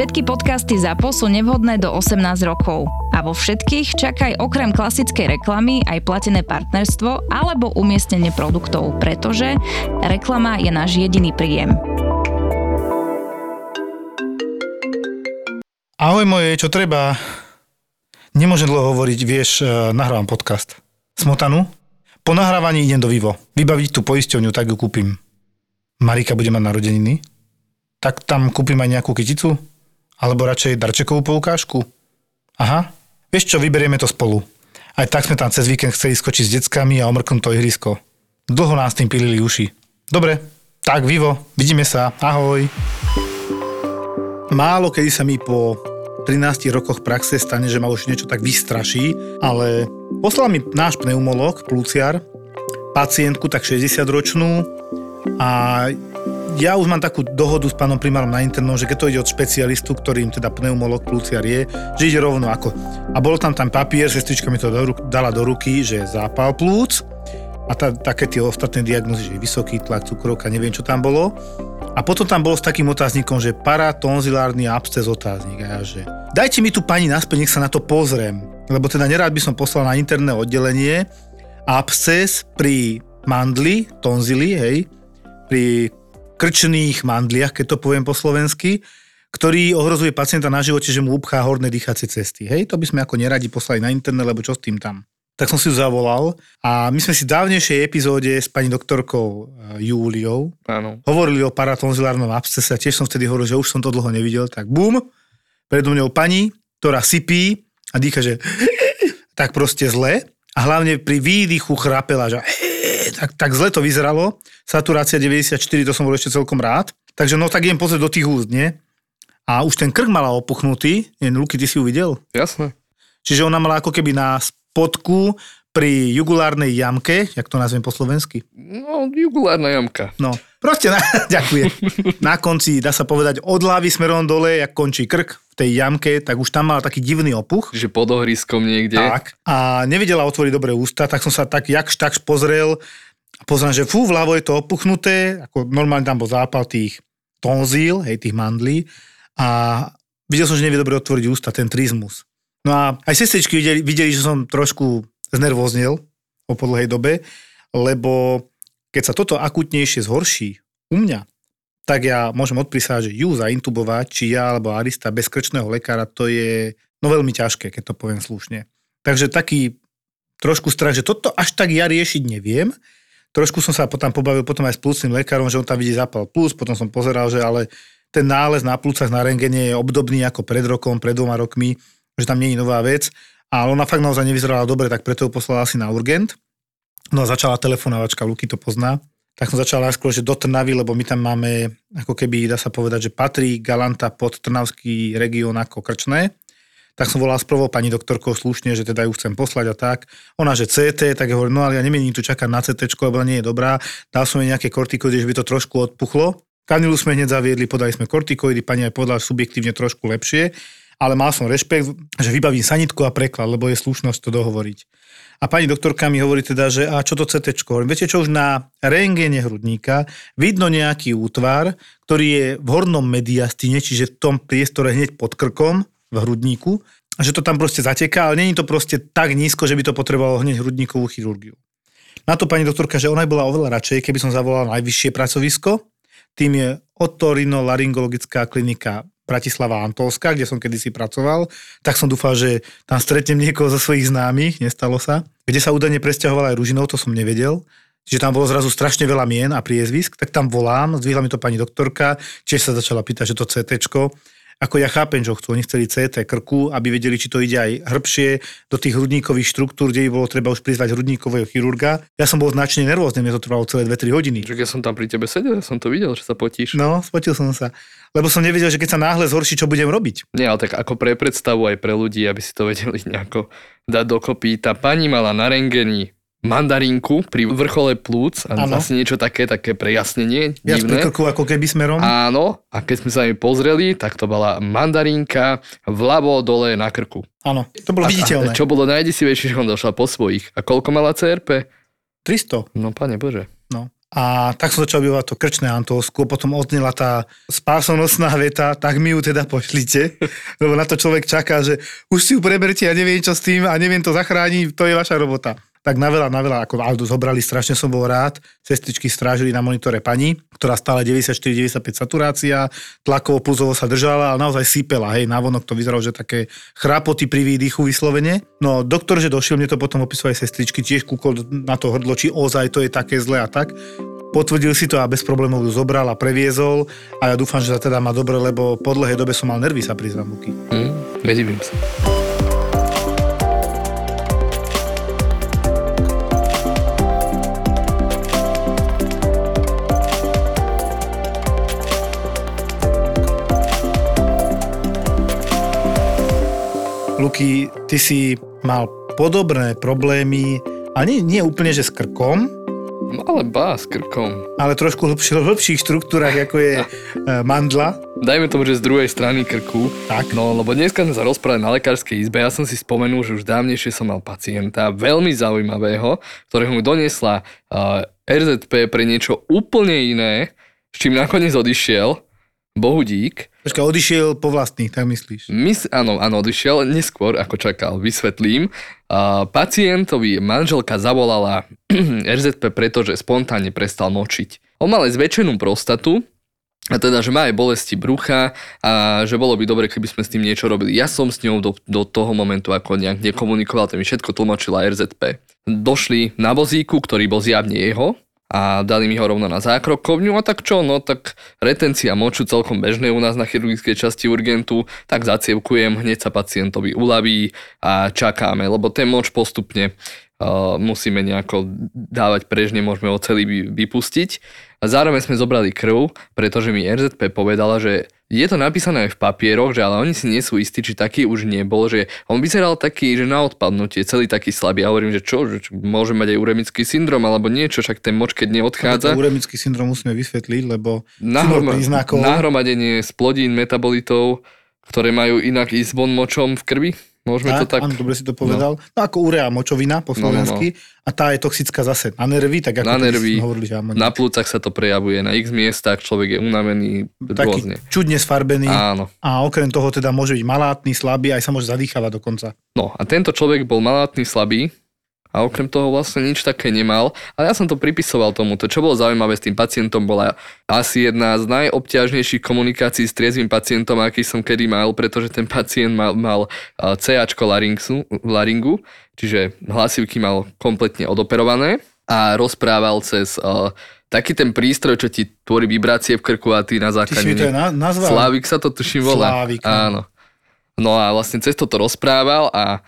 Všetky podcasty ZAPO sú nevhodné do 18 rokov. A vo všetkých čakaj okrem klasickej reklamy aj platené partnerstvo alebo umiestnenie produktov, pretože reklama je náš jediný príjem. Ahoj moje, čo treba? Nemôžem dlho hovoriť, vieš, eh, nahrávam podcast. Smotanu? Po nahrávaní idem do Vivo. Vybaviť tú poisťovňu, tak ju kúpim. Marika bude mať narodeniny? Tak tam kúpim aj nejakú kyticu? Alebo radšej darčekovú poukážku? Aha, vieš čo, vyberieme to spolu. Aj tak sme tam cez víkend chceli skočiť s deckami a omrknúť to ihrisko. Dlho nás tým pilili uši. Dobre, tak Vivo, vidíme sa, ahoj. Málo kedy sa mi po 13 rokoch praxe stane, že ma už niečo tak vystraší, ale poslal mi náš pneumolog, plúciar, pacientku tak 60 ročnú a ja už mám takú dohodu s pánom primárom na internom, že keď to ide od špecialistu, ktorým teda pneumolog plúciar je, že ide rovno ako. A bol tam tam papier, sestrička mi to do, dala do ruky, že zápal plúc a tá, také tie ostatné diagnozy, že vysoký tlak, cukrovka, neviem čo tam bolo. A potom tam bolo s takým otáznikom, že paratonzilárny absces otáznik. A ja, že dajte mi tu pani naspäť, nech sa na to pozriem. Lebo teda nerád by som poslal na interné oddelenie absces pri mandli, tonzily, hej, pri krčných mandliach, keď to poviem po slovensky, ktorý ohrozuje pacienta na živote, že mu upchá horné dýchacie cesty. Hej, to by sme ako neradi poslali na internet, lebo čo s tým tam? Tak som si ju zavolal a my sme si v dávnejšej epizóde s pani doktorkou eh, Júliou Áno. hovorili o paratonzilárnom abscese a tiež som vtedy hovoril, že už som to dlho nevidel, tak bum, predo mňou pani, ktorá sypí a dýcha, že tak proste zle a hlavne pri výdychu chrapela, že tak, tak zle to vyzeralo. Saturácia 94, to som bol ešte celkom rád. Takže no tak idem pozrieť do tých úst, nie? A už ten krk mala opuchnutý. Nie, Luky, ty si ju videl? Jasné. Čiže ona mala ako keby na spodku pri jugulárnej jamke, jak to nazvem po slovensky. No, jugulárna jamka. No, proste, na, ďakujem. Na konci, dá sa povedať, od hlavy smerom dole, jak končí krk v tej jamke, tak už tam mala taký divný opuch. Že pod ohriskom niekde. Tak. A nevedela otvoriť dobre ústa, tak som sa tak jakž takž pozrel a pozrel, že fú, vľavo je to opuchnuté, ako normálne tam bol zápal tých tonzíl, hej, tých mandlí a videl som, že nevie dobre otvoriť ústa, ten trizmus. No a aj sestričky videli, videli, že som trošku znervoznil po podlhej dobe, lebo keď sa toto akutnejšie zhorší u mňa, tak ja môžem odprísať, že ju zaintubovať, či ja alebo Arista bez krčného lekára, to je no veľmi ťažké, keď to poviem slušne. Takže taký trošku strach, že toto až tak ja riešiť neviem. Trošku som sa potom pobavil potom aj s plúcným lekárom, že on tam vidí zápal plúc, potom som pozeral, že ale ten nález na plúcach na rengene je obdobný ako pred rokom, pred dvoma rokmi, že tam nie je nová vec. A ona fakt naozaj nevyzerala dobre, tak preto ju poslala asi na urgent. No a začala telefonovačka, Luky to pozná. Tak som začal najskôr, že do Trnavy, lebo my tam máme, ako keby, dá sa povedať, že patrí Galanta pod Trnavský región ako krčné. Tak som volal s prvou pani doktorkou slušne, že teda ju chcem poslať a tak. Ona, že CT, tak hovorím, no ale ja nemienim tu čakať na CT, lebo nie je dobrá. Dal som jej nejaké kortikoidy, že by to trošku odpuchlo. Kanilu sme hneď zaviedli, podali sme kortikoidy, pani aj povedala subjektívne trošku lepšie ale mal som rešpekt, že vybavím sanitku a preklad, lebo je slušnosť to dohovoriť. A pani doktorka mi hovorí teda, že a čo to CT? Hovorím, viete čo, už na rengene hrudníka vidno nejaký útvar, ktorý je v hornom mediastine, čiže v tom priestore hneď pod krkom v hrudníku, že to tam proste zateká, ale není to proste tak nízko, že by to potrebovalo hneď hrudníkovú chirurgiu. Na to pani doktorka, že ona bola oveľa radšej, keby som zavolal najvyššie pracovisko, tým je otorinolaryngologická klinika Bratislava Antolska, kde som kedysi pracoval, tak som dúfal, že tam stretnem niekoho zo svojich známych, nestalo sa. Kde sa údajne presťahoval aj Ružinov, to som nevedel. Čiže tam bolo zrazu strašne veľa mien a priezvisk, tak tam volám, zdvihla mi to pani doktorka, tiež sa začala pýtať, že to CT ako ja chápem, že chcú, oni chceli CT krku, aby vedeli, či to ide aj hrbšie do tých hrudníkových štruktúr, kde by bolo treba už prizvať hrudníkového chirurga. Ja som bol značne nervózny, mne to trvalo celé 2-3 hodiny. Že ja som tam pri tebe sedel, ja som to videl, že sa potíš. No, spotil som sa. Lebo som nevedel, že keď sa náhle zhorší, čo budem robiť. Nie, ale tak ako pre predstavu aj pre ľudí, aby si to vedeli nejako dať dokopy. Tá pani mala na rengeni mandarinku pri vrchole plúc a ano. asi niečo také, také prejasnenie. Viac pri krku ako keby smerom. Áno, a keď sme sa jej pozreli, tak to bola mandarinka vľavo dole na krku. Áno, to bolo a, viditeľné. A čo bolo najdesivejšie, že on došla po svojich. A koľko mala CRP? 300. No pane Bože. No. A tak som začal objavovať to krčné Antolsku, potom odnela tá spásonosná veta, tak mi ju teda pošlite, lebo na to človek čaká, že už si ju preberte a neviem čo s tým a neviem to zachrániť, to je vaša robota tak na veľa, na veľa, ako Aldo zobrali, strašne som bol rád. Sestričky strážili na monitore pani, ktorá stále 94-95 saturácia, tlakovo, pulzovo sa držala, ale naozaj sypela, hej, návonok to vyzeralo, že také chrapoty pri výdychu vyslovene. No doktor, že došiel, mne to potom opisovali sestričky, tiež kúkol na to hrdlo, či ozaj to je také zlé a tak. Potvrdil si to a bez problémov ju zobral a previezol a ja dúfam, že sa teda má dobre, lebo po dlhej dobe som mal nervy sa priznať muky. Mm, sa. Luky, ty si mal podobné problémy, a nie, nie úplne, že s krkom, ale bá s krkom. Ale trošku hlbšie, v hlbších štruktúrach, ako je e, mandla. Dajme tomu, že z druhej strany krku. Tak. No, lebo dneska sme sa rozprávali na lekárskej izbe. Ja som si spomenul, že už dávnejšie som mal pacienta, veľmi zaujímavého, ktorého mu doniesla uh, e, RZP pre niečo úplne iné, s čím nakoniec odišiel. Bohu dík. Počkaj, odišiel po vlastných, tak myslíš? Mys, áno, áno, odišiel neskôr, ako čakal. Vysvetlím. Uh, pacientovi manželka zavolala RZP, pretože spontánne prestal močiť. On mal aj zväčšenú prostatu, a teda, že má aj bolesti brucha a že bolo by dobre, keby sme s tým niečo robili. Ja som s ňou do, do toho momentu ako nejak nekomunikoval, to mi všetko tlmočila RZP. Došli na vozíku, ktorý bol zjavne jeho, a dali mi ho rovno na zákrokovňu a tak čo, no tak retencia moču celkom bežné u nás na chirurgickej časti urgentu, tak zacievkujem, hneď sa pacientovi uľaví a čakáme, lebo ten moč postupne uh, musíme nejako dávať preč, nemôžeme ho celý vypustiť. A zároveň sme zobrali krv, pretože mi RZP povedala, že je to napísané aj v papieroch, že ale oni si nie sú istí, či taký už nebol, že on vyzeral taký, že na odpadnutie, celý taký slabý. Ja hovorím, že čo, že môže mať aj uremický syndrom alebo niečo, však ten moč, keď neodchádza. uremický syndrom musíme vysvetliť, lebo Nahrom- nahromadenie splodín metabolitov, ktoré majú inak ísť von močom v krvi. Môžeme tak, to tak... Áno, dobre si to povedal. No, no ako urea močovina po slovensky. No, no, no. A tá je toxická zase na nervy, tak ako na nervy, hovorili, že na plúcach sa to prejavuje na x miestach, človek je unavený Taký rôzne. čudne sfarbený. Áno. A okrem toho teda môže byť malátny, slabý, aj sa môže zadýchavať dokonca. No a tento človek bol malátny, slabý, a okrem toho vlastne nič také nemal. Ale ja som to pripisoval tomu. To, čo bolo zaujímavé s tým pacientom, bola asi jedna z najobťažnejších komunikácií s triezvým pacientom, aký som kedy mal, pretože ten pacient mal, mal CAčko laryngsu, laringu, čiže hlasivky mal kompletne odoperované a rozprával cez uh, taký ten prístroj, čo ti tvorí vibrácie v krku a ty na základe... Ty si to je nazval? Slávik sa to tuším volá. Slávik. Áno. No a vlastne cez toto rozprával a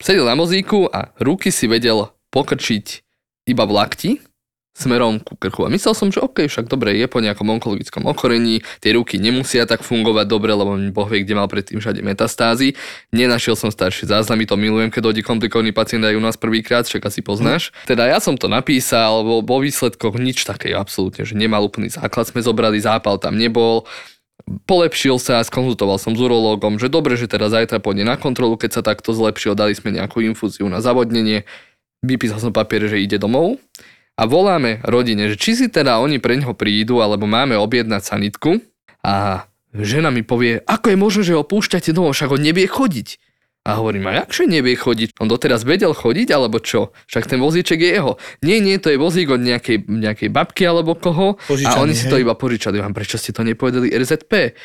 sedel na mozíku a ruky si vedel pokrčiť iba v lakti smerom ku krku. A myslel som, že OK, však dobre, je po nejakom onkologickom ochorení, tie ruky nemusia tak fungovať dobre, lebo Boh vie, kde mal predtým všade metastázy. Nenašiel som staršie záznamy, to milujem, keď dojde komplikovaný pacient aj u nás prvýkrát, však asi poznáš. Teda ja som to napísal, vo, vo výsledkoch nič také absolútne, že nemal úplný základ, sme zobrali, zápal tam nebol, polepšil sa, skonzultoval som s urológom, že dobre, že teraz zajtra pôjde na kontrolu, keď sa takto zlepšil, dali sme nejakú infúziu na zavodnenie, vypísal som papier, že ide domov a voláme rodine, že či si teda oni pre ňoho prídu, alebo máme objednať sanitku a žena mi povie, ako je možné, že ho púšťate domov, však on nevie chodiť. A hovorím, a jakže nevie chodiť? On doteraz vedel chodiť, alebo čo? Však ten vozíček je jeho. Nie, nie, to je vozík od nejakej, nejakej babky alebo koho. Požičaný, a oni si to iba požičali. Vám prečo ste to nepovedali RZP?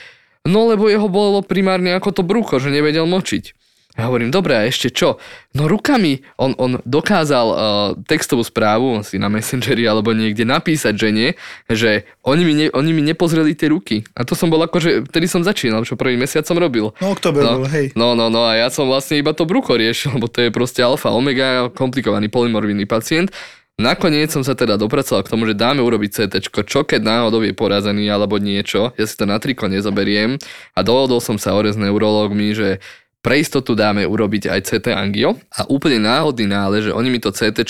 No lebo jeho bolo primárne ako to brucho, že nevedel močiť. Ja hovorím, dobre, a ešte čo? No rukami on, on dokázal uh, textovú správu si na Messengeri alebo niekde napísať žene, že oni mi, ne, oni mi nepozreli tie ruky. A to som bol akože, vtedy som začínal, čo prvý mesiac som robil. No, oktober no, bol, hej. No, no, no a ja som vlastne iba to brucho riešil, lebo to je proste alfa, omega, komplikovaný polymorbidný pacient. Nakoniec som sa teda dopracoval k tomu, že dáme urobiť CT, čo keď náhodou je porazený alebo niečo, ja si to na triko nezoberiem a dohodol som sa o s neurológmi, že pre istotu dáme urobiť aj CT angio a úplne náhodný nále, že oni mi to CT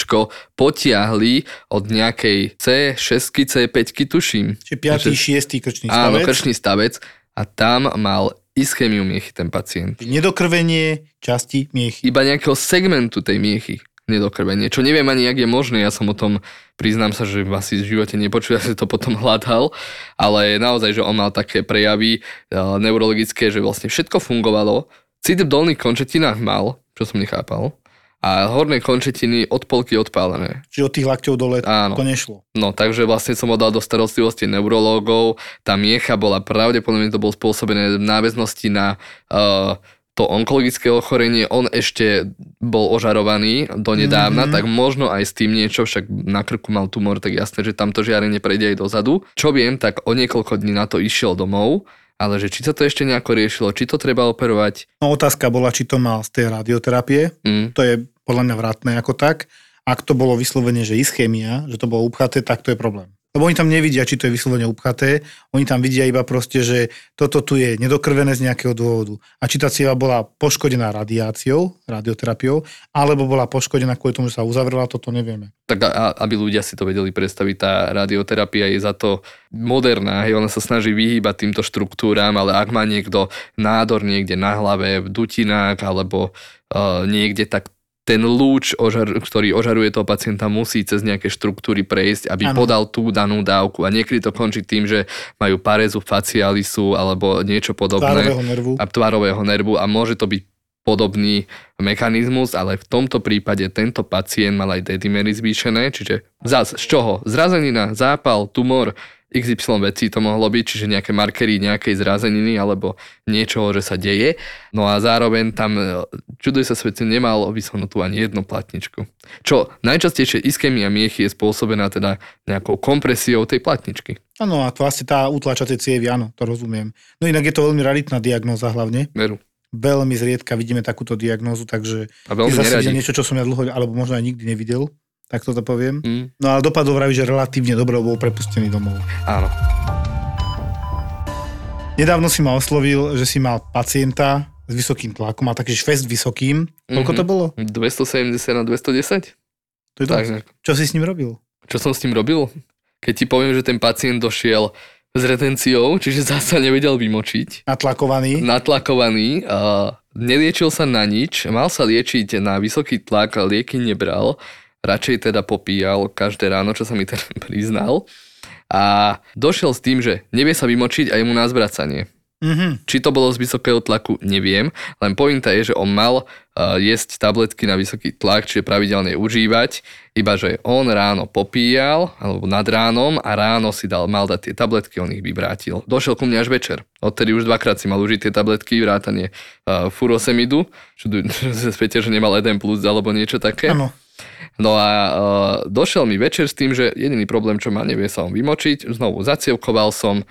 potiahli od nejakej C6, C5 tuším. Čiže 5. 6. krčný stavec. Áno, krčný stavec a tam mal ischémiu miechy ten pacient. Nedokrvenie časti miechy. Iba nejakého segmentu tej miechy. nedokrvenie. Čo neviem ani, jak je možné, ja som o tom, priznám sa, že asi v živote nepočul, ja si to potom hľadal, ale naozaj, že on mal také prejavy uh, neurologické, že vlastne všetko fungovalo. Cit v dolných končetinách mal, čo som nechápal, a horné končetiny od polky odpálené. Čiže od tých lakťov dole Áno. to nešlo. No, takže vlastne som ho dal do starostlivosti neurológov. Tá miecha bola pravdepodobne to bolo spôsobené v náväznosti na uh, to onkologické ochorenie. On ešte bol ožarovaný do nedávna, mm-hmm. tak možno aj s tým niečo, však na krku mal tumor, tak jasné, že tamto žiarenie prejde aj dozadu. Čo viem, tak o niekoľko dní na to išiel domov ale že či sa to ešte nejako riešilo, či to treba operovať. No otázka bola, či to mal z tej radioterapie. Mm. To je podľa mňa vratné ako tak. Ak to bolo vyslovene, že ischémia, že to bolo upchaté, tak to je problém. Lebo oni tam nevidia, či to je vyslovene upchaté, oni tam vidia iba proste, že toto tu je nedokrvené z nejakého dôvodu. A či tá cieva bola poškodená radiáciou, radioterapiou, alebo bola poškodená kvôli tomu, že sa uzavrela, toto nevieme. Tak a, aby ľudia si to vedeli predstaviť, tá radioterapia je za to moderná, hej, ona sa snaží vyhýbať týmto štruktúram, ale ak má niekto nádor niekde na hlave, v dutinách alebo uh, niekde, tak ten lúč, ožar, ktorý ožaruje toho pacienta, musí cez nejaké štruktúry prejsť, aby ano. podal tú danú dávku. A niekedy to končí tým, že majú parezu facialisu alebo niečo podobné. Tvárového nervu. A tvárového nervu a môže to byť podobný mechanizmus, ale v tomto prípade tento pacient mal aj dedimery zvýšené, čiže zás, z čoho? Zrazenina, zápal, tumor, XY vecí to mohlo byť, čiže nejaké markery nejakej zrazeniny alebo niečoho, že sa deje. No a zároveň tam, e, čuduj sa svete, nemal vysunutú ani jednu platničku. Čo najčastejšie ischemia miechy je spôsobená teda nejakou kompresiou tej platničky. Áno, a to asi tá utlača tej cievy, áno, to rozumiem. No inak je to veľmi raritná diagnóza hlavne. Veru. Veľmi zriedka vidíme takúto diagnózu, takže A veľmi je zase neradi. niečo, čo som ja dlho, alebo možno aj nikdy nevidel. Tak toto poviem. Mm, No ale dopadol vraví, že relatívne dobre bol prepustený domov. áno. Nedávno si ma oslovil, že si mal pacienta s vysokým tlakom, a taký fest vysokým. Koľko Mhm. to bolo? 270 na 210? To je Tak. Čo si s ním robil? Čo som s tým robil? Keď ti poviem, že ten pacient došiel s retenciou, čiže zasa nevedel vymočiť, Natlakovaný? natlakovaný, a neliečil sa na nič, mal sa liečiť na vysoký tlak, lieky nebral, radšej teda popíjal každé ráno, čo sa mi teda priznal. A došiel s tým, že nevie sa vymočiť a je mu na zvracanie. Mhm. Či to bolo z vysokého tlaku, neviem, len pointa je, že on mal uh, jesť tabletky na vysoký tlak, čiže pravidelne užívať, iba že on ráno popíjal, alebo nad ránom a ráno si dal, mal dať tie tabletky, on ich vyvrátil. Došiel ku mne až večer. Odtedy už dvakrát si mal užiť tie tabletky, vrátanie uh, furosemidu, čo späť, že nemal 1 plus alebo niečo také. Áno. No a uh, došiel mi večer s tým, že jediný problém, čo má, nevie sa on vymočiť, znovu zacievkoval som,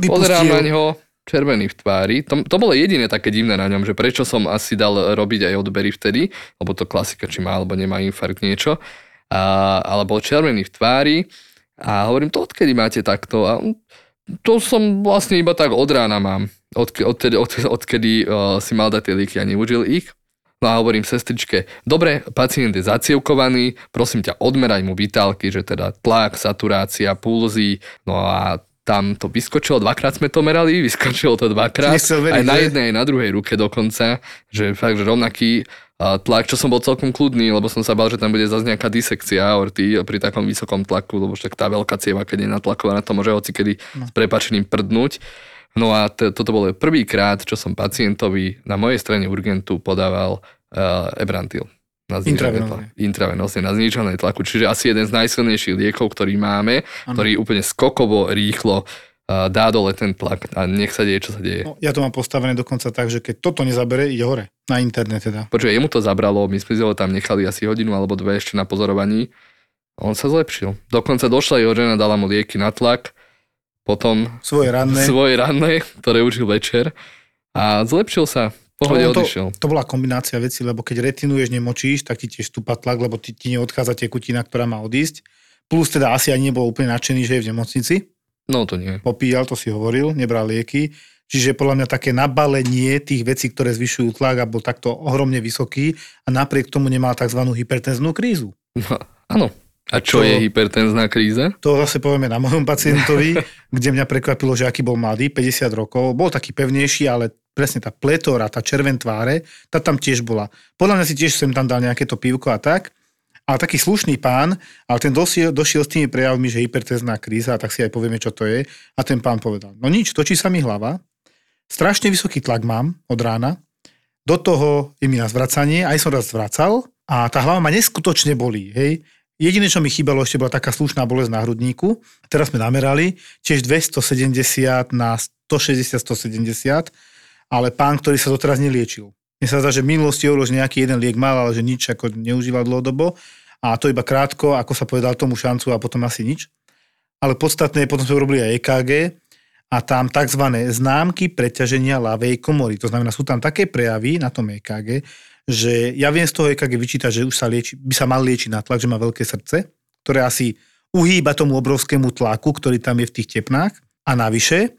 pozerám na Vypustil. ňo, červený v tvári. To, to bolo jediné také divné na ňom, že prečo som asi dal robiť aj odbery vtedy, lebo to klasika, či má alebo nemá infarkt niečo. A, ale bol červený v tvári a hovorím, to odkedy máte takto? A to som vlastne iba tak od rána mám. Odke, odtedy, od, odkedy uh, si mal dať tie lieky a neužil ich. No a hovorím sestričke, dobre, pacient je zacievkovaný, prosím ťa, odmeraj mu vitálky, že teda tlak, saturácia, pulzy, no a tam to vyskočilo, dvakrát sme to merali, vyskočilo to dvakrát, veriť, aj na jednej, aj na druhej ruke dokonca, že fakt, že rovnaký tlak, čo som bol celkom kľudný, lebo som sa bal, že tam bude zase nejaká disekcia aorty pri takom vysokom tlaku, lebo však tá veľká cieva, keď je natlakovaná, to môže hocikedy No. s prepačením prdnúť. No a t- toto bolo prvýkrát, čo som pacientovi na mojej strane urgentu podával uh, Ebrantil. Na. Intravenózne, na znižované tlaku. Čiže asi jeden z najsilnejších liekov, ktorý máme, Áno. ktorý úplne skokovo, rýchlo uh, dá dole ten tlak a nech sa deje, čo sa deje. No, ja to mám postavené dokonca tak, že keď toto nezabere, ide hore. Na internet teda. Počuj, jemu to zabralo, my sme ho tam nechali asi hodinu alebo dve ešte na pozorovaní. On sa zlepšil. Dokonca došla jeho žena, dala mu lieky na tlak, potom Svoje ranné. svoje ranné, ktoré užil večer a zlepšil sa. Pohode to, odišiel. to bola kombinácia vecí, lebo keď retinuješ, nemočíš, tak ti tiež stúpa tlak, lebo ti, ti neodchádza tekutina, ktorá má odísť. Plus teda asi ani nebol úplne nadšený, že je v nemocnici. No to nie. Popíjal, to si hovoril, nebral lieky. Čiže podľa mňa také nabalenie tých vecí, ktoré zvyšujú tlak a bol takto ohromne vysoký a napriek tomu nemal tzv. hypertenznú krízu. No, áno. A čo To- je hypertenzná kríza? To zase povieme na mojom pacientovi, kde mňa prekvapilo, že aký bol mladý, 50 rokov. Bol taký pevnejší, ale presne tá pletora, tá červen tváre, tá tam tiež bola. Podľa mňa si tiež sem tam dal nejaké to pivko a tak, ale taký slušný pán, ale ten došiel, došiel s tými prejavmi, že hypertezná kríza, tak si aj povieme, čo to je. A ten pán povedal, no nič, točí sa mi hlava, strašne vysoký tlak mám od rána, do toho je mi na zvracanie, aj som raz zvracal a tá hlava ma neskutočne bolí, hej. Jediné, čo mi chýbalo, ešte bola taká slušná bolesť na hrudníku. Teraz sme namerali, tiež 270 na 160-170, ale pán, ktorý sa doteraz neliečil. Mne sa zdá, že v minulosti že nejaký jeden liek mal, ale že nič ako neužíval dlhodobo. A to iba krátko, ako sa povedal tomu šancu a potom asi nič. Ale podstatné, potom sme urobili aj EKG a tam tzv. známky preťaženia ľavej komory. To znamená, sú tam také prejavy na tom EKG, že ja viem z toho EKG vyčítať, že už sa lieči, by sa mal liečiť na tlak, že má veľké srdce, ktoré asi uhýba tomu obrovskému tlaku, ktorý tam je v tých tepnách. A navyše, e,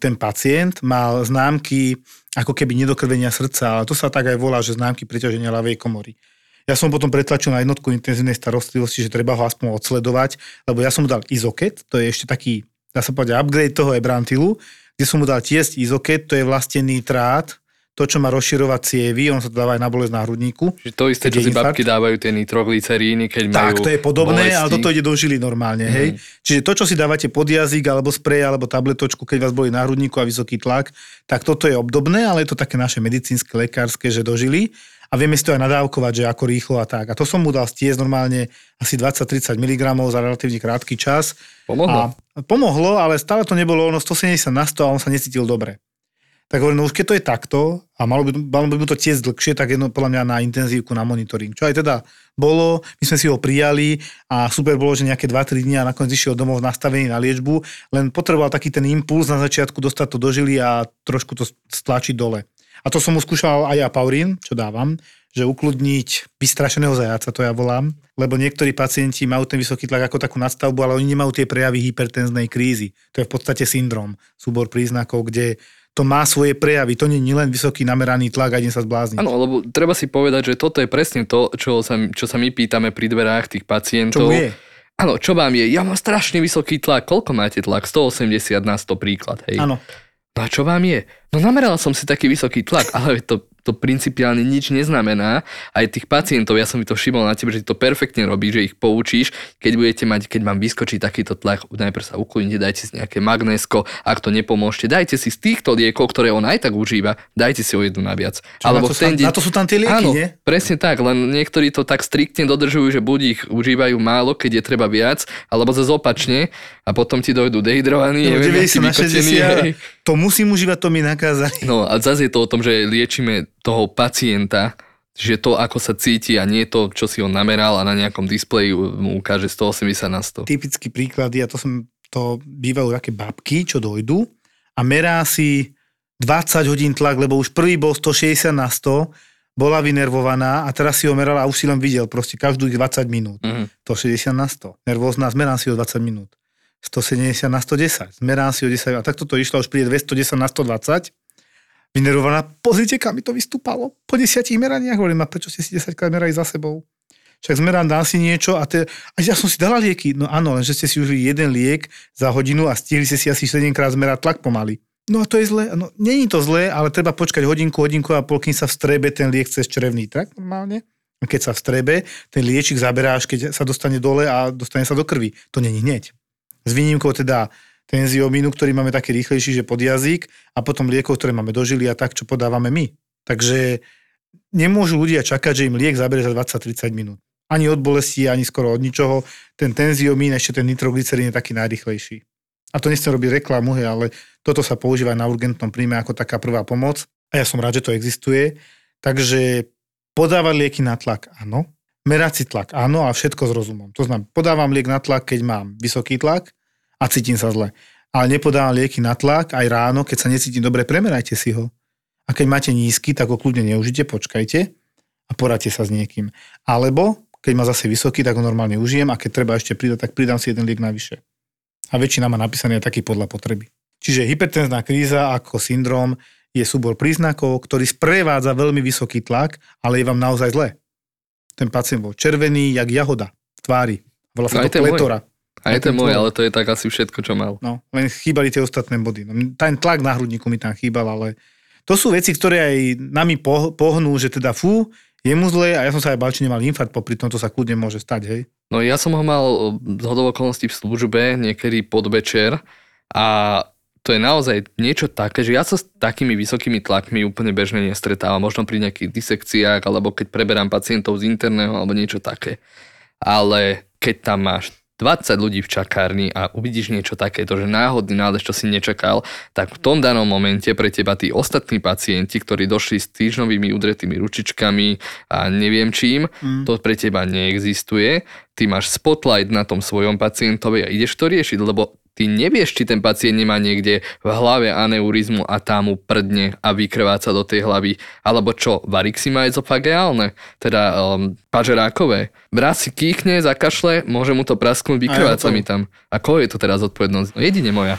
ten pacient mal známky ako keby nedokrvenia srdca, ale to sa tak aj volá, že známky preťaženia ľavej komory. Ja som potom pretlačil na jednotku intenzívnej starostlivosti, že treba ho aspoň odsledovať, lebo ja som mu dal izoket, to je ešte taký, dá sa povedať, upgrade toho ebrantilu, kde som mu dal tiesť izoket, to je vlastne nitrát, to, čo má rozširovať cievy, on sa to dáva aj na bolesť na hrudníku. Čiže to isté, čo si infarkt. babky dávajú tie nitroglyceríny, keď tak, majú to je podobné, bolesti. ale toto ide do žily normálne, mm. hej. Čiže to, čo si dávate pod jazyk, alebo sprej, alebo tabletočku, keď vás boli na hrudníku a vysoký tlak, tak toto je obdobné, ale je to také naše medicínske, lekárske, že do žily a vieme si to aj nadávkovať, že ako rýchlo a tak. A to som mu dal stiesť normálne asi 20-30 mg za relatívne krátky čas. Pomohlo? A pomohlo, ale stále to nebolo ono 170 na 100 a on sa necítil dobre tak hovorím, no už keď to je takto a malo by, malo by to tiesť dlhšie, tak jedno podľa mňa na intenzívku, na monitoring. Čo aj teda bolo, my sme si ho prijali a super bolo, že nejaké 2-3 dní a nakoniec išiel domov nastavený na liečbu, len potreboval taký ten impuls na začiatku dostať to do žily a trošku to stlačiť dole. A to som mu skúšal aj ja Paurín, čo dávam, že ukludniť vystrašeného zajaca, to ja volám, lebo niektorí pacienti majú ten vysoký tlak ako takú nadstavbu, ale oni nemajú tie prejavy hypertenznej krízy. To je v podstate syndrom, súbor príznakov, kde to má svoje prejavy. To nie je len vysoký nameraný tlak a idem sa zblázniť. Áno, lebo treba si povedať, že toto je presne to, čo sa, čo sa my pýtame pri dverách tých pacientov. Čo je? Áno, čo vám je? Ja mám strašne vysoký tlak. Koľko máte tlak? 180 na 100 príklad, hej. Áno. No a čo vám je? No nameral som si taký vysoký tlak, ale to to principiálne nič neznamená. Aj tých pacientov, ja som mi to všimol na tebe, že to perfektne robí, že ich poučíš, keď budete mať, keď vám vyskočí takýto tlak, najprv sa uklonite, dajte si nejaké magnésko, ak to nepomôžete, dajte si z týchto liekov, ktoré on aj tak užíva, dajte si o jednu naviac. Čo, Alebo na, to ten deň... na to sú tam tie lieky, Áno, nie? presne tak, len niektorí to tak striktne dodržujú, že buď ich užívajú málo, keď je treba viac, alebo zase opačne a potom ti dojdú dehydrovaní, no, neviem, 90 na 60, to musím užívať, to mi nakázali. No a zase je to o tom, že liečíme toho pacienta, že to, ako sa cíti a nie to, čo si on nameral a na nejakom displeji mu ukáže 180 na 100. Typický príklad, ja to som, to bývajú také babky, čo dojdú a merá si 20 hodín tlak, lebo už prvý bol 160 na 100, bola vynervovaná a teraz si ho merala a už si len videl proste každú 20 minút. Mm-hmm. 160 na 100. Nervózna, zmerám si ho 20 minút. 170 na 110. Zmerám si ho 10 a takto to išlo, už príde 210 na 120 vynerovaná. Pozrite, kam mi to vystúpalo. Po desiatich meraniach hovorím, a prečo ste si 10 krát merali za sebou? Však zmerám, dám si niečo a, te, a ja som si dala lieky. No áno, lenže ste si užili jeden liek za hodinu a stihli ste si asi 7 krát zmerať tlak pomaly. No a to je zlé. No, není to zlé, ale treba počkať hodinku, hodinku a pol, kým sa vstrebe ten liek cez črevný trakt normálne. Keď sa vstrebe, ten liečik zaberáš, keď sa dostane dole a dostane sa do krvi. To není hneď. S výnimkou teda tenziomínu, ktorý máme taký rýchlejší, že pod jazyk a potom liekov, ktoré máme dožili a tak, čo podávame my. Takže nemôžu ľudia čakať, že im liek zabere za 20-30 minút. Ani od bolesti, ani skoro od ničoho. Ten tenziomín, ešte ten nitroglycerín je taký najrychlejší. A to nechcem robiť reklamu, hej, ale toto sa používa na urgentnom príjme ako taká prvá pomoc. A ja som rád, že to existuje. Takže podávať lieky na tlak, áno. Merať si tlak, áno, a všetko s rozumom. To znamená, podávam liek na tlak, keď mám vysoký tlak, a cítim sa zle. Ale nepodávam lieky na tlak aj ráno, keď sa necítim dobre, premerajte si ho. A keď máte nízky, tak ho kľudne neužite, počkajte a poradte sa s niekým. Alebo, keď má zase vysoký, tak ho normálne užijem a keď treba ešte pridať, tak pridám si jeden liek navyše. A väčšina má napísaný taký podľa potreby. Čiže hypertenzná kríza ako syndrom je súbor príznakov, ktorý sprevádza veľmi vysoký tlak, ale je vám naozaj zle. Ten pacient bol červený, jak jahoda v tvári. Volá sa to pletora. Môj. Aj to môj, ale to je tak asi všetko, čo mal. No, len chýbali tie ostatné body. No, ten tlak na hrudníku mi tam chýbal, ale to sú veci, ktoré aj nami poh- pohnú, že teda fú, je mu zle a ja som sa aj bal, či nemal infarkt, popri tom to sa kľudne môže stať, hej. No ja som ho mal z hodov okolností v službe niekedy podvečer a to je naozaj niečo také, že ja sa s takými vysokými tlakmi úplne bežne nestretávam, možno pri nejakých disekciách, alebo keď preberám pacientov z interného, alebo niečo také. Ale keď tam máš 20 ľudí v čakárni a uvidíš niečo takéto, že náhodný nález, čo si nečakal, tak v tom danom momente pre teba tí ostatní pacienti, ktorí došli s týždňovými udretými ručičkami a neviem čím, mm. to pre teba neexistuje. Ty máš spotlight na tom svojom pacientovi a ideš to riešiť, lebo ty nevieš, či ten pacient nemá niekde v hlave aneurizmu a tam mu prdne a vykrváca do tej hlavy. Alebo čo, varixy má ezofageálne, teda um, pažerákové. Vraz si kýchne, zakašle, môže mu to prasknúť, vykrváca mi tam. A koho je to teraz zodpovednosť? No jedine moja.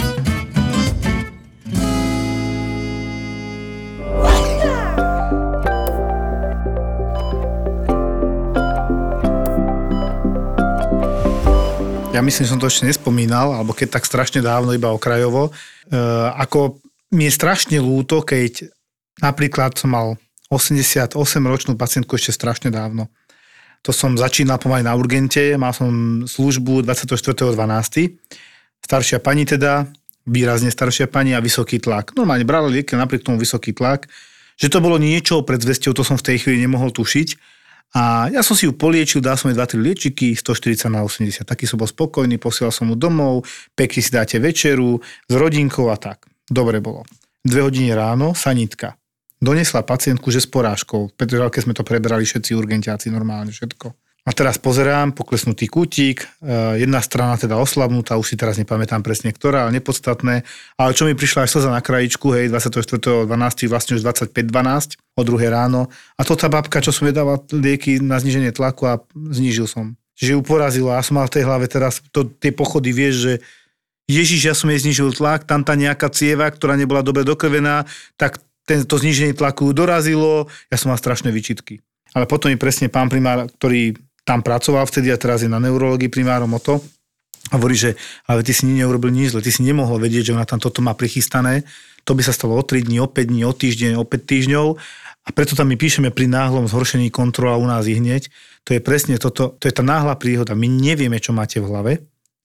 Ja myslím, že som to ešte nespomínal, alebo keď tak strašne dávno, iba okrajovo, e, ako mi je strašne lúto, keď napríklad som mal 88-ročnú pacientku ešte strašne dávno. To som začínal pomaly na urgente, mal som službu 24.12. Staršia pani teda, výrazne staršia pani a vysoký tlak. Normálne brala lieky, napriek tomu vysoký tlak. Že to bolo niečo pred zvesťou, to som v tej chvíli nemohol tušiť a ja som si ju poliečil, dal som jej 2-3 liečiky, 140 na 80. Taký som bol spokojný, posielal som mu domov, pekne si dáte večeru s rodinkou a tak. Dobre bolo. Dve hodiny ráno, sanitka. Donesla pacientku, že s porážkou, pretože keď sme to prebrali všetci urgentiaci normálne všetko. A teraz pozerám, poklesnutý kútik, e, jedna strana teda oslabnutá, už si teraz nepamätám presne ktorá, ale nepodstatné. Ale čo mi prišla až slza na krajičku, hej, 24.12. vlastne už 25.12 o druhé ráno. A to tá babka, čo som jej lieky na zníženie tlaku a znížil som. Čiže ju porazilo a ja som mal v tej hlave teraz to, tie pochody, vieš, že Ježiš, ja som jej znižil tlak, tam tá nejaká cieva, ktorá nebola dobre dokrvená, tak ten, to zníženie tlaku dorazilo, ja som mal strašné výčitky. Ale potom mi presne pán primár, ktorý tam pracoval vtedy a teraz je na neurologii primárom o to. A hovorí, že ale ty si neurobil nič zle, ty si nemohol vedieť, že ona tam toto má prichystané. To by sa stalo o 3 dní, o 5 dní, o týždeň, o 5 týždňov. A preto tam my píšeme pri náhlom zhoršení kontrola u nás i hneď. To je presne toto, to je tá náhla príhoda. My nevieme, čo máte v hlave,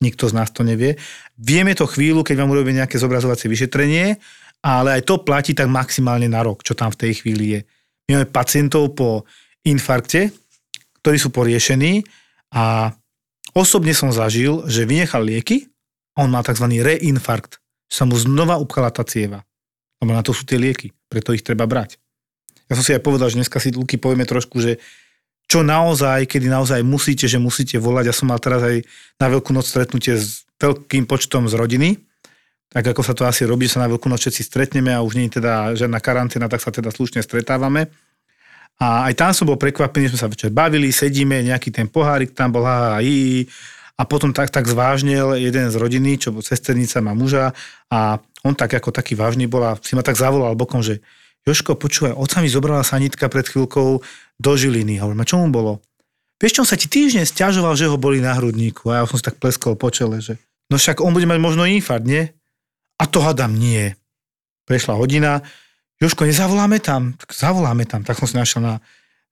nikto z nás to nevie. Vieme to chvíľu, keď vám urobíme nejaké zobrazovacie vyšetrenie, ale aj to platí tak maximálne na rok, čo tam v tej chvíli je. My máme pacientov po infarkte, ktorí sú poriešení a osobne som zažil, že vynechal lieky a on má tzv. reinfarkt, že sa mu znova upchala tá cieva. Lebo na to sú tie lieky, preto ich treba brať. Ja som si aj povedal, že dneska si Luky povieme trošku, že čo naozaj, kedy naozaj musíte, že musíte volať. Ja som mal teraz aj na Veľkú noc stretnutie s veľkým počtom z rodiny, tak ako sa to asi robí, že sa na Veľkú noc všetci stretneme a už nie je teda žiadna karanténa, tak sa teda slušne stretávame. A aj tam som bol prekvapený, sme sa večer bavili, sedíme, nejaký ten pohárik tam bol, ha, a potom tak, tak zvážnil jeden z rodiny, čo bol sesternica, má muža a on tak ako taký vážny bol a si ma tak zavolal bokom, že Joško, počúvaj, oca mi zobrala sanitka pred chvíľkou do Žiliny. Hovorím, a čo mu bolo? Vieš, čo sa ti týždeň stiažoval, že ho boli na hrudníku. A ja som si tak pleskol po čele, že no však on bude mať možno infarkt, nie? A to hadam nie. Prešla hodina, Joško, nezavoláme tam? Tak zavoláme tam. Tak som si našiel na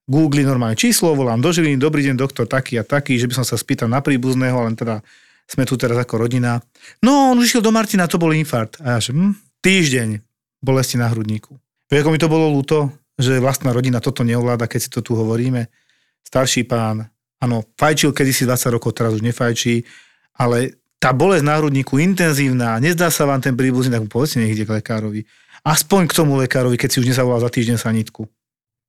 Google normálne číslo, volám do Žiliny, dobrý deň, doktor taký a taký, že by som sa spýtal na príbuzného, len teda sme tu teraz ako rodina. No, on išiel do Martina, to bol infarkt. A ja že, hm, týždeň bolesti na hrudníku. Vieš, ako mi to bolo ľúto, že vlastná rodina toto neovláda, keď si to tu hovoríme. Starší pán, áno, fajčil kedysi 20 rokov, teraz už nefajčí, ale tá bolesť na hrudníku intenzívna, nezdá sa vám ten príbuzný, tak mu povedzte, nech k lekárovi aspoň k tomu lekárovi, keď si už nezavolal za týždeň sanitku.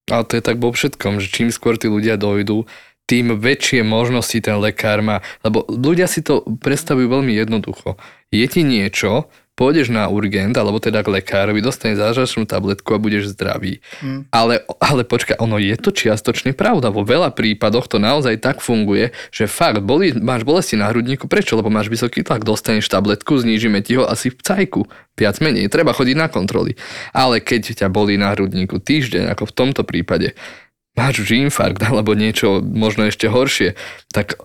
Ale to je tak vo všetkom, že čím skôr tí ľudia dojdú, tým väčšie možnosti ten lekár má. Lebo ľudia si to predstavujú veľmi jednoducho. Je ti niečo, pôjdeš na urgent, alebo teda k lekárovi, dostaneš zážačnú tabletku a budeš zdravý. Mm. Ale, ale počkaj, ono je to čiastočne pravda. Vo veľa prípadoch to naozaj tak funguje, že fakt, boli, máš bolesti na hrudníku, prečo? Lebo máš vysoký tlak, dostaneš tabletku, znížime ti ho asi v cajku. Viac menej, treba chodiť na kontroly. Ale keď ťa bolí na hrudníku týždeň, ako v tomto prípade, máš už infarkt alebo niečo možno ešte horšie, tak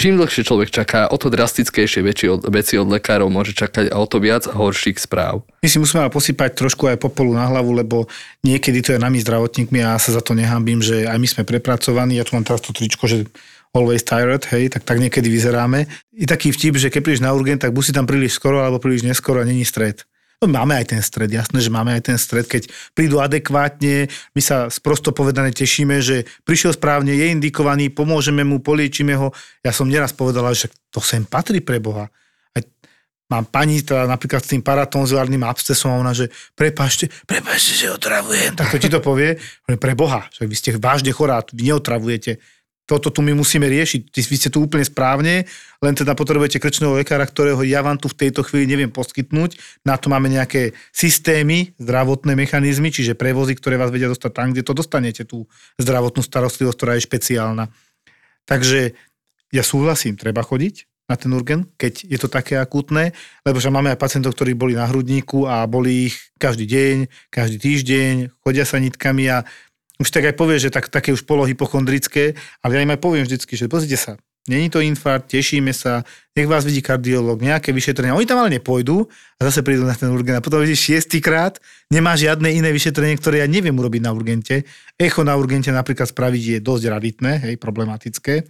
čím dlhšie človek čaká, o to drastickejšie veci od, veci od lekárov môže čakať a o to viac horších správ. My si musíme posypať trošku aj popolu na hlavu, lebo niekedy to je nami zdravotníkmi a ja sa za to nehambím, že aj my sme prepracovaní. Ja tu mám teraz to tričko, že always tired, hej, tak, tak niekedy vyzeráme. I taký vtip, že keď prídeš na urgent, tak buď si tam príliš skoro alebo príliš neskoro a není stred. No, máme aj ten stred, jasné, že máme aj ten stred, keď prídu adekvátne, my sa sprosto povedané tešíme, že prišiel správne, je indikovaný, pomôžeme mu, poliečíme ho. Ja som neraz povedala, že to sem patrí pre Boha. Aj mám pani teda napríklad s tým paratonzilárnym abscesom ona, že prepašte, prepašte, že otravujem, tak to ti to povie. Pre Boha, že vy ste vážne chorá, vy neotravujete toto tu my musíme riešiť. Vy ste tu úplne správne, len teda potrebujete krčného lekára, ktorého ja vám tu v tejto chvíli neviem poskytnúť. Na to máme nejaké systémy, zdravotné mechanizmy, čiže prevozy, ktoré vás vedia dostať tam, kde to dostanete, tú zdravotnú starostlivosť, ktorá je špeciálna. Takže ja súhlasím, treba chodiť na ten urgent, keď je to také akútne, lebo že máme aj pacientov, ktorí boli na hrudníku a boli ich každý deň, každý týždeň, chodia sa nitkami a už tak aj povie, že tak, také už polohypochondrické, ale ja im aj poviem vždycky, že pozrite sa, není to infarkt, tešíme sa, nech vás vidí kardiolog, nejaké vyšetrenia. Oni tam ale nepôjdu a zase prídu na ten urgent. A potom vidíš šiestýkrát, nemá žiadne iné vyšetrenie, ktoré ja neviem urobiť na urgente. Echo na urgente napríklad spraviť je dosť raditné, hej, problematické.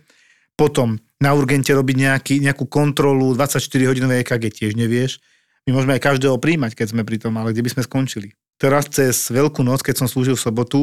Potom na urgente robiť nejaký, nejakú kontrolu 24-hodinové EKG tiež nevieš. My môžeme aj každého príjmať, keď sme pri tom, ale kde by sme skončili. Teraz cez Veľkú noc, keď som slúžil v sobotu,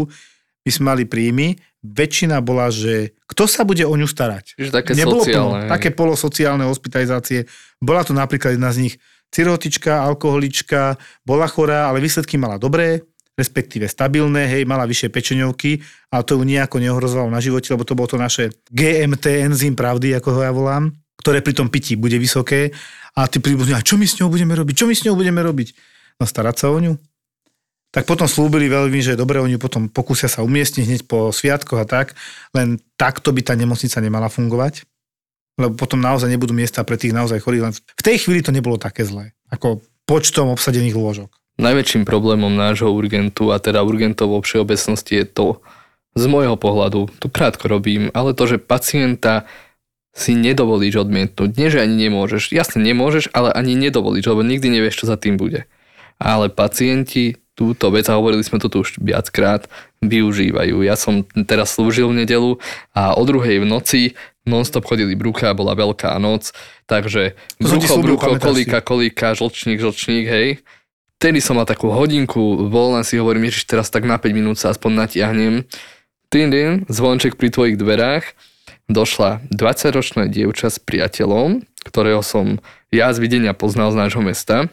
my sme mali príjmy, väčšina bola, že kto sa bude o ňu starať. Že také Nebolo sociálne. plno, také polosociálne hospitalizácie. Bola to napríklad jedna z nich cirhotička, alkoholička, bola chorá, ale výsledky mala dobré, respektíve stabilné, hej, mala vyššie pečeňovky, ale to ju nejako neohrozovalo na živote, lebo to bolo to naše GMT enzym pravdy, ako ho ja volám, ktoré pri tom pití bude vysoké a ty príbuzní, a čo my s ňou budeme robiť, čo my s ňou budeme robiť? No starať sa o ňu tak potom slúbili veľmi, že dobre, oni potom pokúsia sa umiestniť hneď po sviatkoch a tak, len takto by tá nemocnica nemala fungovať, lebo potom naozaj nebudú miesta pre tých naozaj chorých. Len v tej chvíli to nebolo také zlé, ako počtom obsadených lôžok. Najväčším problémom nášho urgentu a teda urgentov vo všeobecnosti je to, z môjho pohľadu, tu krátko robím, ale to, že pacienta si nedovolíš odmietnúť. Nie, že ani nemôžeš. Jasne, nemôžeš, ale ani nedovolíš, lebo nikdy nevieš, čo za tým bude. Ale pacienti túto vec, a hovorili sme to tu už viackrát, využívajú. Ja som teraz slúžil v nedelu a o druhej v noci non-stop chodili brucha, bola veľká noc, takže brucho, brucho, kolíka, kolíka, žlčník, žlčník, hej. Tedy som mal takú hodinku voľna, si hovorím, ježiš, teraz tak na 5 minút sa aspoň natiahnem. Tým, tým, zvonček pri tvojich dverách, došla 20-ročná dievča s priateľom, ktorého som ja z videnia poznal z nášho mesta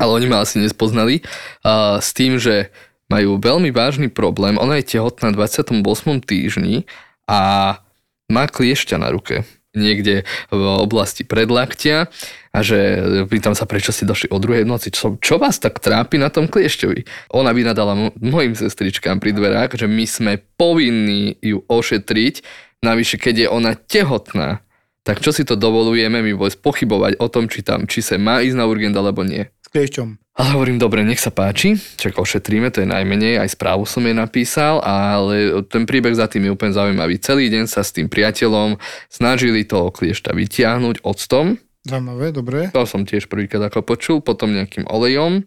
ale oni ma asi nespoznali, uh, s tým, že majú veľmi vážny problém. Ona je tehotná v 28. týždni a má kliešťa na ruke niekde v oblasti predlaktia a že pýtam sa, prečo si došli o druhej noci, čo, čo vás tak trápi na tom kliešťovi? Ona vynadala mo- mojim sestričkám pri dverách, že my sme povinní ju ošetriť, navyše keď je ona tehotná, tak čo si to dovolujeme my vôbec pochybovať o tom, či tam, či sa má ísť na urgent alebo nie kliešťom. Ale hovorím, dobre, nech sa páči, čak ošetríme, to je najmenej, aj správu som jej napísal, ale ten príbeh za tým je úplne zaujímavý. Celý deň sa s tým priateľom snažili toho kliešta vytiahnuť octom. Zaujímavé, dobre. To som tiež prvýkrát ako počul, potom nejakým olejom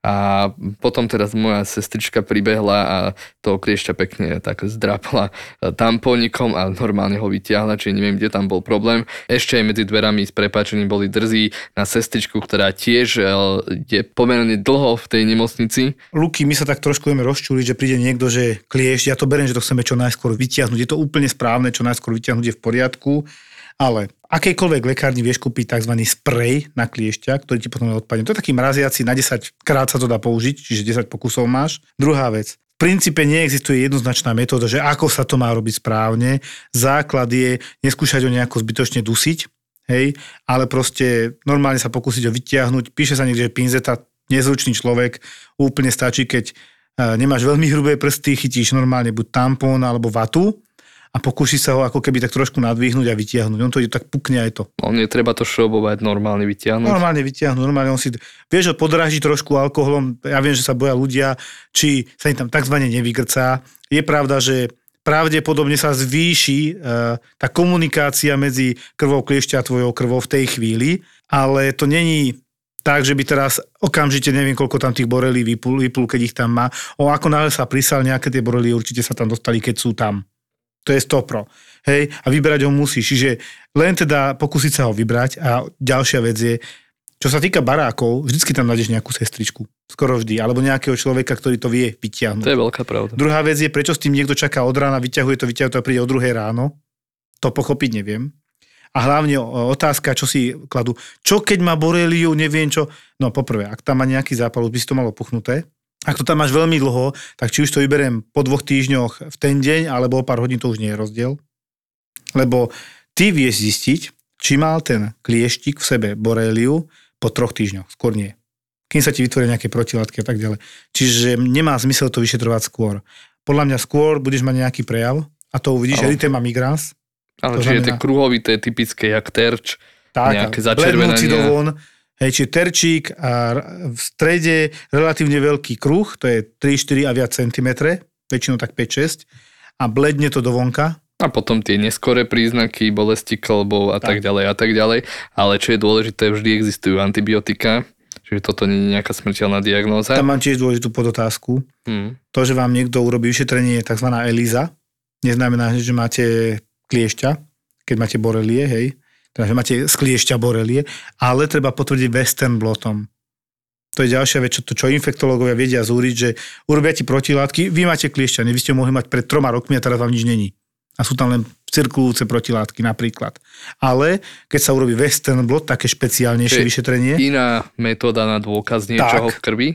a potom teraz moja sestrička pribehla a toho kliešťa pekne tak zdrapla tamponikom a normálne ho vytiahla, čiže neviem, kde tam bol problém. Ešte aj medzi dverami s prepáčením boli drzí na sestričku, ktorá tiež e, je pomerne dlho v tej nemocnici. Luky, my sa tak trošku vieme rozčúliť, že príde niekto, že kliešť, ja to beriem, že to chceme čo najskôr vytiahnuť. Je to úplne správne, čo najskôr vytiahnuť je v poriadku ale akejkoľvek lekárni vieš kúpiť tzv. sprej na kliešťa, ktorý ti potom odpadne. To je taký mraziaci, na 10 krát sa to dá použiť, čiže 10 pokusov máš. Druhá vec, princípe neexistuje jednoznačná metóda, že ako sa to má robiť správne. Základ je neskúšať ho nejako zbytočne dusiť, hej, ale proste normálne sa pokúsiť ho vytiahnuť. Píše sa niekde, že pinzeta, nezručný človek, úplne stačí, keď eh, nemáš veľmi hrubé prsty, chytíš normálne buď tampón alebo vatu a pokúši sa ho ako keby tak trošku nadvihnúť a vytiahnuť. On to ide tak pukne aj to. On je treba to šrobovať, normálne vytiahnuť. Normálne vytiahnuť, normálne on si, vieš, ho podráži trošku alkoholom, ja viem, že sa boja ľudia, či sa im tam takzvané nevygrcá. Je pravda, že pravdepodobne sa zvýši e, tá komunikácia medzi krvou kliešťa a tvojou krvou v tej chvíli, ale to není tak, že by teraz okamžite neviem, koľko tam tých borelí vypul, vypul keď ich tam má. O, ako náhle sa prisal nejaké tie borely, určite sa tam dostali, keď sú tam. To je stopro. Hej, a vybrať ho musíš. Čiže len teda pokúsiť sa ho vybrať a ďalšia vec je, čo sa týka barákov, vždycky tam nájdeš nejakú sestričku. Skoro vždy. Alebo nejakého človeka, ktorý to vie vyťahnuť. To je veľká pravda. Druhá vec je, prečo s tým niekto čaká od rána, vyťahuje to, vyťahuje to a príde o druhé ráno. To pochopiť neviem. A hlavne otázka, čo si kladú. Čo keď má boreliu, neviem čo. No poprvé, ak tam má nejaký zápal, by si to malo puchnuté. Ak to tam máš veľmi dlho, tak či už to vyberiem po dvoch týždňoch v ten deň, alebo o pár hodín to už nie je rozdiel. Lebo ty vieš zistiť, či mal ten klieštik v sebe boréliu po troch týždňoch, skôr nie. Kým sa ti vytvoria nejaké protilátky a tak ďalej. Čiže nemá zmysel to vyšetrovať skôr. Podľa mňa skôr budeš mať nejaký prejav a to uvidíš erytema migrans. Ale či je to kruhovité, typické, jak terč, tak, nejaké začervenanie. Hej, čiže terčík a v strede relatívne veľký kruh, to je 3, 4 a viac centimetre, väčšinou tak 5, 6 a bledne to do vonka. A potom tie neskoré príznaky, bolesti klbov a tak. tak ďalej a tak ďalej. Ale čo je dôležité, vždy existujú antibiotika, čiže toto nie je nejaká smrteľná diagnóza. Tam mám tiež dôležitú podotázku. Hmm. To, že vám niekto urobí vyšetrenie, tzv. ELISA, neznamená, že máte kliešťa, keď máte borelie, hej, teda, že máte z kliešťa borelie, ale treba potvrdiť western blotom. To je ďalšia vec, čo, čo infektológovia vedia zúriť, že urobia ti protilátky, vy máte kliešťa, vy ste mohli mať pred troma rokmi a teraz vám nič není. A sú tam len cirkulujúce protilátky napríklad. Ale keď sa urobí western blot, také špeciálnejšie vyšetrenie. Iná metóda na dôkaz niečoho tak, v krvi?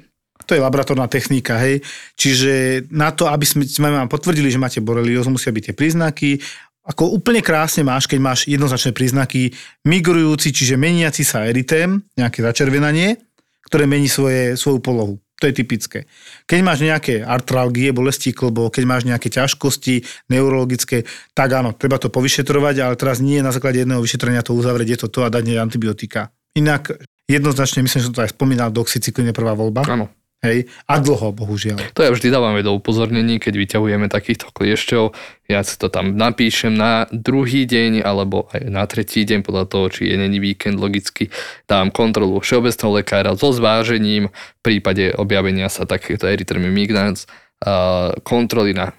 To je laboratórna technika, hej. Čiže na to, aby sme, sme vám potvrdili, že máte boreliózu, musia byť tie príznaky, ako úplne krásne máš, keď máš jednoznačné príznaky migrujúci, čiže meniaci sa eritém, nejaké začervenanie, ktoré mení svoje, svoju polohu. To je typické. Keď máš nejaké artralgie, bolesti klbo, keď máš nejaké ťažkosti neurologické, tak áno, treba to povyšetrovať, ale teraz nie na základe jedného vyšetrenia to uzavrieť, je to to a dať antibiotika. Inak jednoznačne, myslím, že to aj spomínal, doxycyklín je prvá voľba. Áno. Hej, a dlho, bohužiaľ. To ja vždy dávam do upozornení, keď vyťahujeme takýchto kliešťov. Ja si to tam napíšem na druhý deň alebo aj na tretí deň, podľa toho, či je není víkend, logicky dám kontrolu všeobecného lekára so zvážením v prípade objavenia sa takýchto erythremy migrans, kontroly na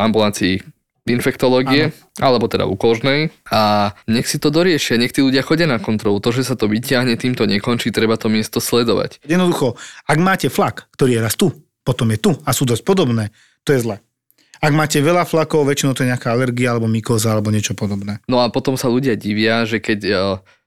ambulancii infektológie, ano. alebo teda u kožnej a nech si to doriešia, nech tí ľudia chodia na kontrolu. To, že sa to vyťahne, týmto nekončí, treba to miesto sledovať. Jednoducho, ak máte flak, ktorý je raz tu, potom je tu a sú dosť podobné, to je zle. Ak máte veľa flakov, väčšinou to je nejaká alergia alebo mykoza alebo niečo podobné. No a potom sa ľudia divia, že keď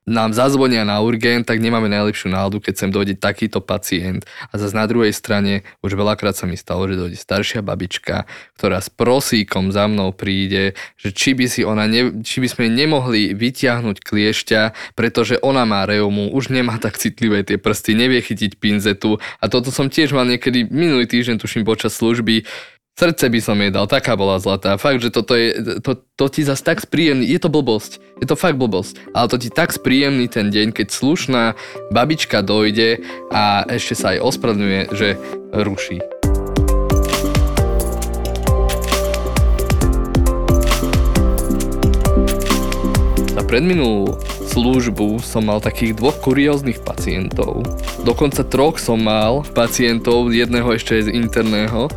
nám zazvonia na urgent, tak nemáme najlepšiu náladu, keď sem dojde takýto pacient. A zase na druhej strane, už veľakrát sa mi stalo, že dojde staršia babička, ktorá s prosíkom za mnou príde, že či by, si ona ne, či by sme nemohli vytiahnuť kliešťa, pretože ona má reumu, už nemá tak citlivé tie prsty, nevie chytiť pinzetu. A toto som tiež mal niekedy minulý týždeň, tuším, počas služby, Srdce by som jej dal, taká bola zlatá. Fakt, že toto je, to, to ti zase tak spríjemný, je to blbosť, je to fakt blbosť, ale to ti tak spríjemný ten deň, keď slušná babička dojde a ešte sa aj ospravedlňuje, že ruší. Za predminulú službu som mal takých dvoch kurióznych pacientov. Dokonca troch som mal pacientov, jedného ešte z interného,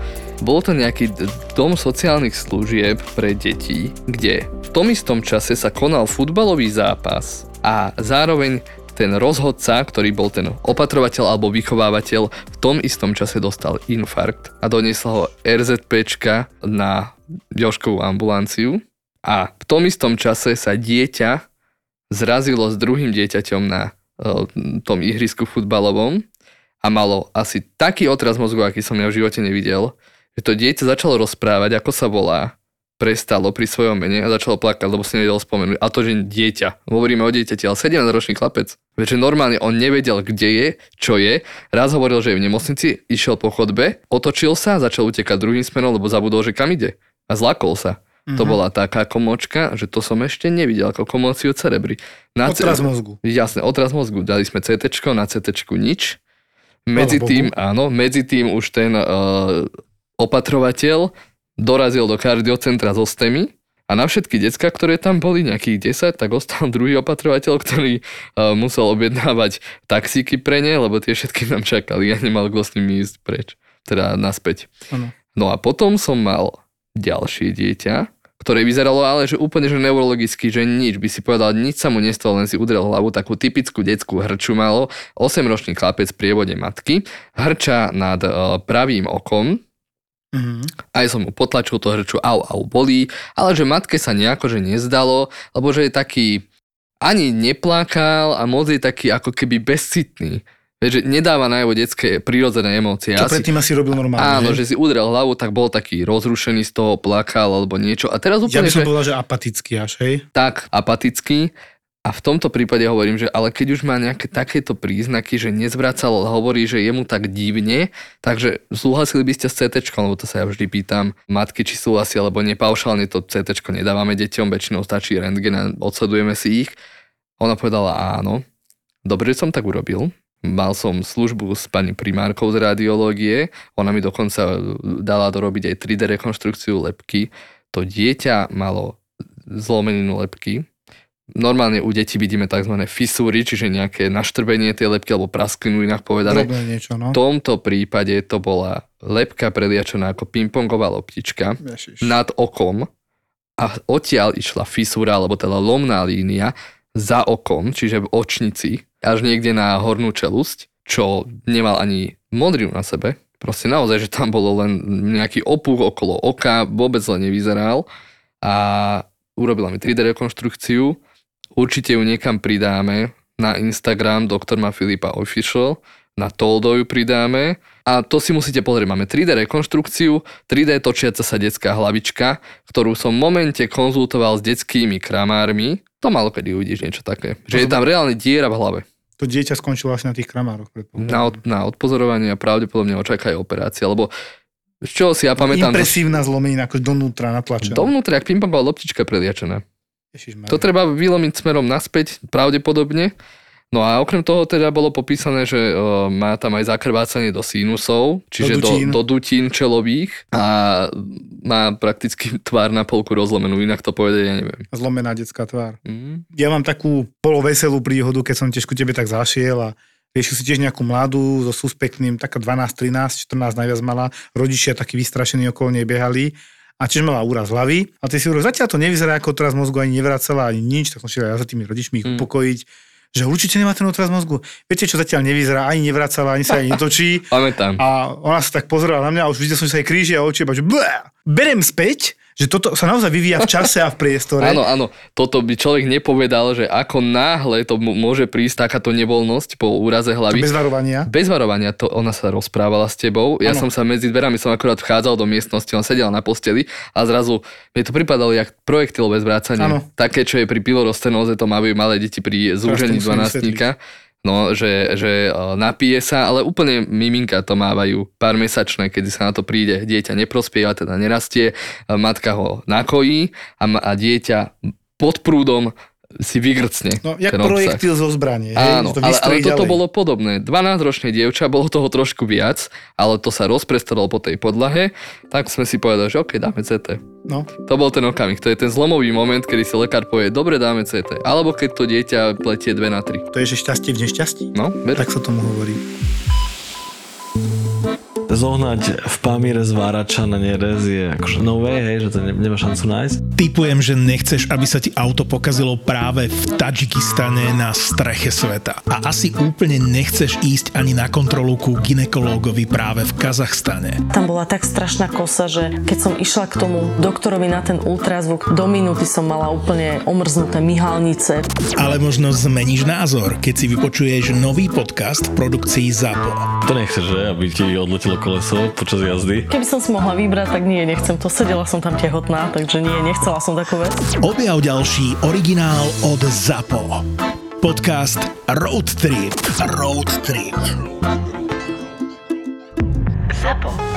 bol to nejaký dom sociálnych služieb pre deti, kde v tom istom čase sa konal futbalový zápas a zároveň ten rozhodca, ktorý bol ten opatrovateľ alebo vychovávateľ, v tom istom čase dostal infarkt a doniesla ho RZPčka na Joškovú ambulanciu. A v tom istom čase sa dieťa zrazilo s druhým dieťaťom na e, tom ihrisku futbalovom a malo asi taký otraz mozgu, aký som ja v živote nevidel, že to dieťa začalo rozprávať, ako sa volá, prestalo pri svojom mene a začalo plakať, lebo si nevedel spomenúť. A to, že dieťa. Hovoríme o dieťati, ale 17-ročný chlapec. Že normálne on nevedel, kde je, čo je. Raz hovoril, že je v nemocnici, išiel po chodbe, otočil sa, začal utekať druhým smerom, lebo zabudol, že kam ide. A zlakol sa. Mm-hmm. To bola taká komočka, že to som ešte nevidel, ako komóciu cerebry. Na Otraz mozgu. Jasne, otraz mozgu. Dali sme CT, na CT nič. Medzi tým, áno, medzi tým už ten uh, opatrovateľ dorazil do kardiocentra so STEMI a na všetky decka, ktoré tam boli, nejakých 10, tak ostal druhý opatrovateľ, ktorý uh, musel objednávať taxíky pre ne, lebo tie všetky tam čakali. Ja nemal kto s nimi ísť preč, teda naspäť. Áno. No a potom som mal ďalšie dieťa, ktoré vyzeralo ale že úplne že neurologicky, že nič, by si povedal, nič sa mu nestalo, len si udrel hlavu, takú typickú detskú hrču malo, 8-ročný chlapec v prievode matky, hrča nad uh, pravým okom, Mhm. aj som mu potlačil to hrču, au, au, bolí, ale že matke sa nejako, že nezdalo, lebo že je taký, ani neplákal a moc je taký ako keby bezcitný. Vieš, že nedáva na jeho detské prírodzené emócie. Čo Asi- predtým asi robil normálne. Áno, hej? že si udrel hlavu, tak bol taký rozrušený z toho, plakal alebo niečo. A teraz Ja úplne, by som že povedal, že apatický až, hej? tak apatický. A v tomto prípade hovorím, že ale keď už má nejaké takéto príznaky, že nezvracal, hovorí, že je mu tak divne, takže súhlasili by ste s CT, lebo to sa ja vždy pýtam matky, či súhlasia, alebo nepaušálne to CT nedávame deťom, väčšinou stačí rentgen a odsledujeme si ich. Ona povedala áno. Dobre, že som tak urobil. Mal som službu s pani primárkou z radiológie, ona mi dokonca dala dorobiť aj 3D rekonštrukciu lepky. To dieťa malo zlomeninu lepky, Normálne u detí vidíme tzv. fisúry, čiže nejaké naštrbenie tej lepky alebo prasklinu inak povedané. Niečo, V no. tomto prípade to bola lepka preliačená ako pingpongová loptička Ježiš. nad okom a odtiaľ išla fisúra, alebo teda lomná línia za okom, čiže v očnici, až niekde na hornú čelusť, čo nemal ani modrinu na sebe. Proste naozaj, že tam bolo len nejaký opuch okolo oka, vôbec zle nevyzeral a urobila mi 3D rekonštrukciu. Určite ju niekam pridáme na Instagram doktor ma Filipa Official, na Toldo ju pridáme a to si musíte pozrieť. Máme 3D rekonštrukciu, 3D točiaca sa detská hlavička, ktorú som v momente konzultoval s detskými kramármi. To malo kedy uvidíš niečo také. Že je tam reálne diera v hlave. To dieťa skončilo asi na tých kramároch. Na, od, na odpozorovanie a pravdepodobne očaká aj operácia, lebo z čoho si ja pamätám... Impresívna zlomenina, ako donútra natlačená. Dovnútra, jak pingpongová loptička preliačená. To treba vylomiť smerom naspäť, pravdepodobne. No a okrem toho teda bolo popísané, že uh, má tam aj zakrvácanie do sinusov, čiže do, dutín. do, do dutín čelových a má prakticky tvár na polku rozlomenú, inak to povedať, ja neviem. Zlomená detská tvár. Mm. Ja mám takú poloveselú príhodu, keď som tiež ku tebe tak zašiel a riešil si tiež nejakú mladú so suspektným, taká 12, 13, 14 najviac mala, rodičia takí vystrašení okolo nej behali a tiež mala úraz hlavy. A ty si hovoril, zatiaľ to nevyzerá ako teraz mozgu, ani nevracala, ani nič, tak som šiel ja za tými rodičmi ich Mm. upokojiť, že určite nemá ten otraz mozgu. Viete, čo zatiaľ nevyzerá, ani nevracala, ani sa ani netočí. Pamätám. A ona sa tak pozerala na mňa a už videl som, že sa jej kríži a oči, iba, že blá. berem späť, že toto sa naozaj vyvíja v čase a v priestore. Áno, áno, toto by človek nepovedal, že ako náhle to môže prísť takáto nevoľnosť po úraze hlavy. Bez varovania. Bez varovania to ona sa rozprávala s tebou. Ja Áno. som sa medzi dverami som akurát vchádzal do miestnosti, on sedel na posteli a zrazu mi to pripadalo jak projektil bez vrácania. Áno. Také, čo je pri pilorostenóze, to majú malé deti pri zúžení dvanáctníka. No, že, že e, napije sa, ale úplne miminka to mávajú pár mesačné, kedy sa na to príde. Dieťa neprospieva, teda nerastie, e, matka ho nakojí a, a dieťa pod prúdom si vygrcne No, jak ten projektil zo zbrane. Áno, hej, to ale, ale toto ďalej. bolo podobné. 12-ročné dievča, bolo toho trošku viac, ale to sa rozprestrelo po tej podlahe, tak sme si povedali, že OK, dáme CT. No, To bol ten okamih, to je ten zlomový moment, kedy si lekár povie, dobre, dáme CT. Alebo keď to dieťa pletie 2 na 3. to je, že šťastie v nešťastí. No, ver. Tak sa tomu hovorí. Zohnať v Pamíre z Várača na nerez je akože no way, hej, že to ne, nemá šancu nájsť. Typujem, že nechceš, aby sa ti auto pokazilo práve v Tadžikistane na streche sveta. A asi úplne nechceš ísť ani na kontrolu ku ginekológovi práve v Kazachstane. Tam bola tak strašná kosa, že keď som išla k tomu doktorovi na ten ultrazvuk, do minúty som mala úplne omrznuté myhalnice. Ale možno zmeníš názor, keď si vypočuješ nový podcast v produkcii ZAPO. To nechceš, že? Aby ti odletelo koleso počas jazdy. Keby som si mohla vybrať, tak nie, nechcem to. Sedela som tam tehotná, takže nie, nechcela som takú vec. Objav ďalší originál od ZAPO. Podcast Road Trip. Road Trip. ZAPO.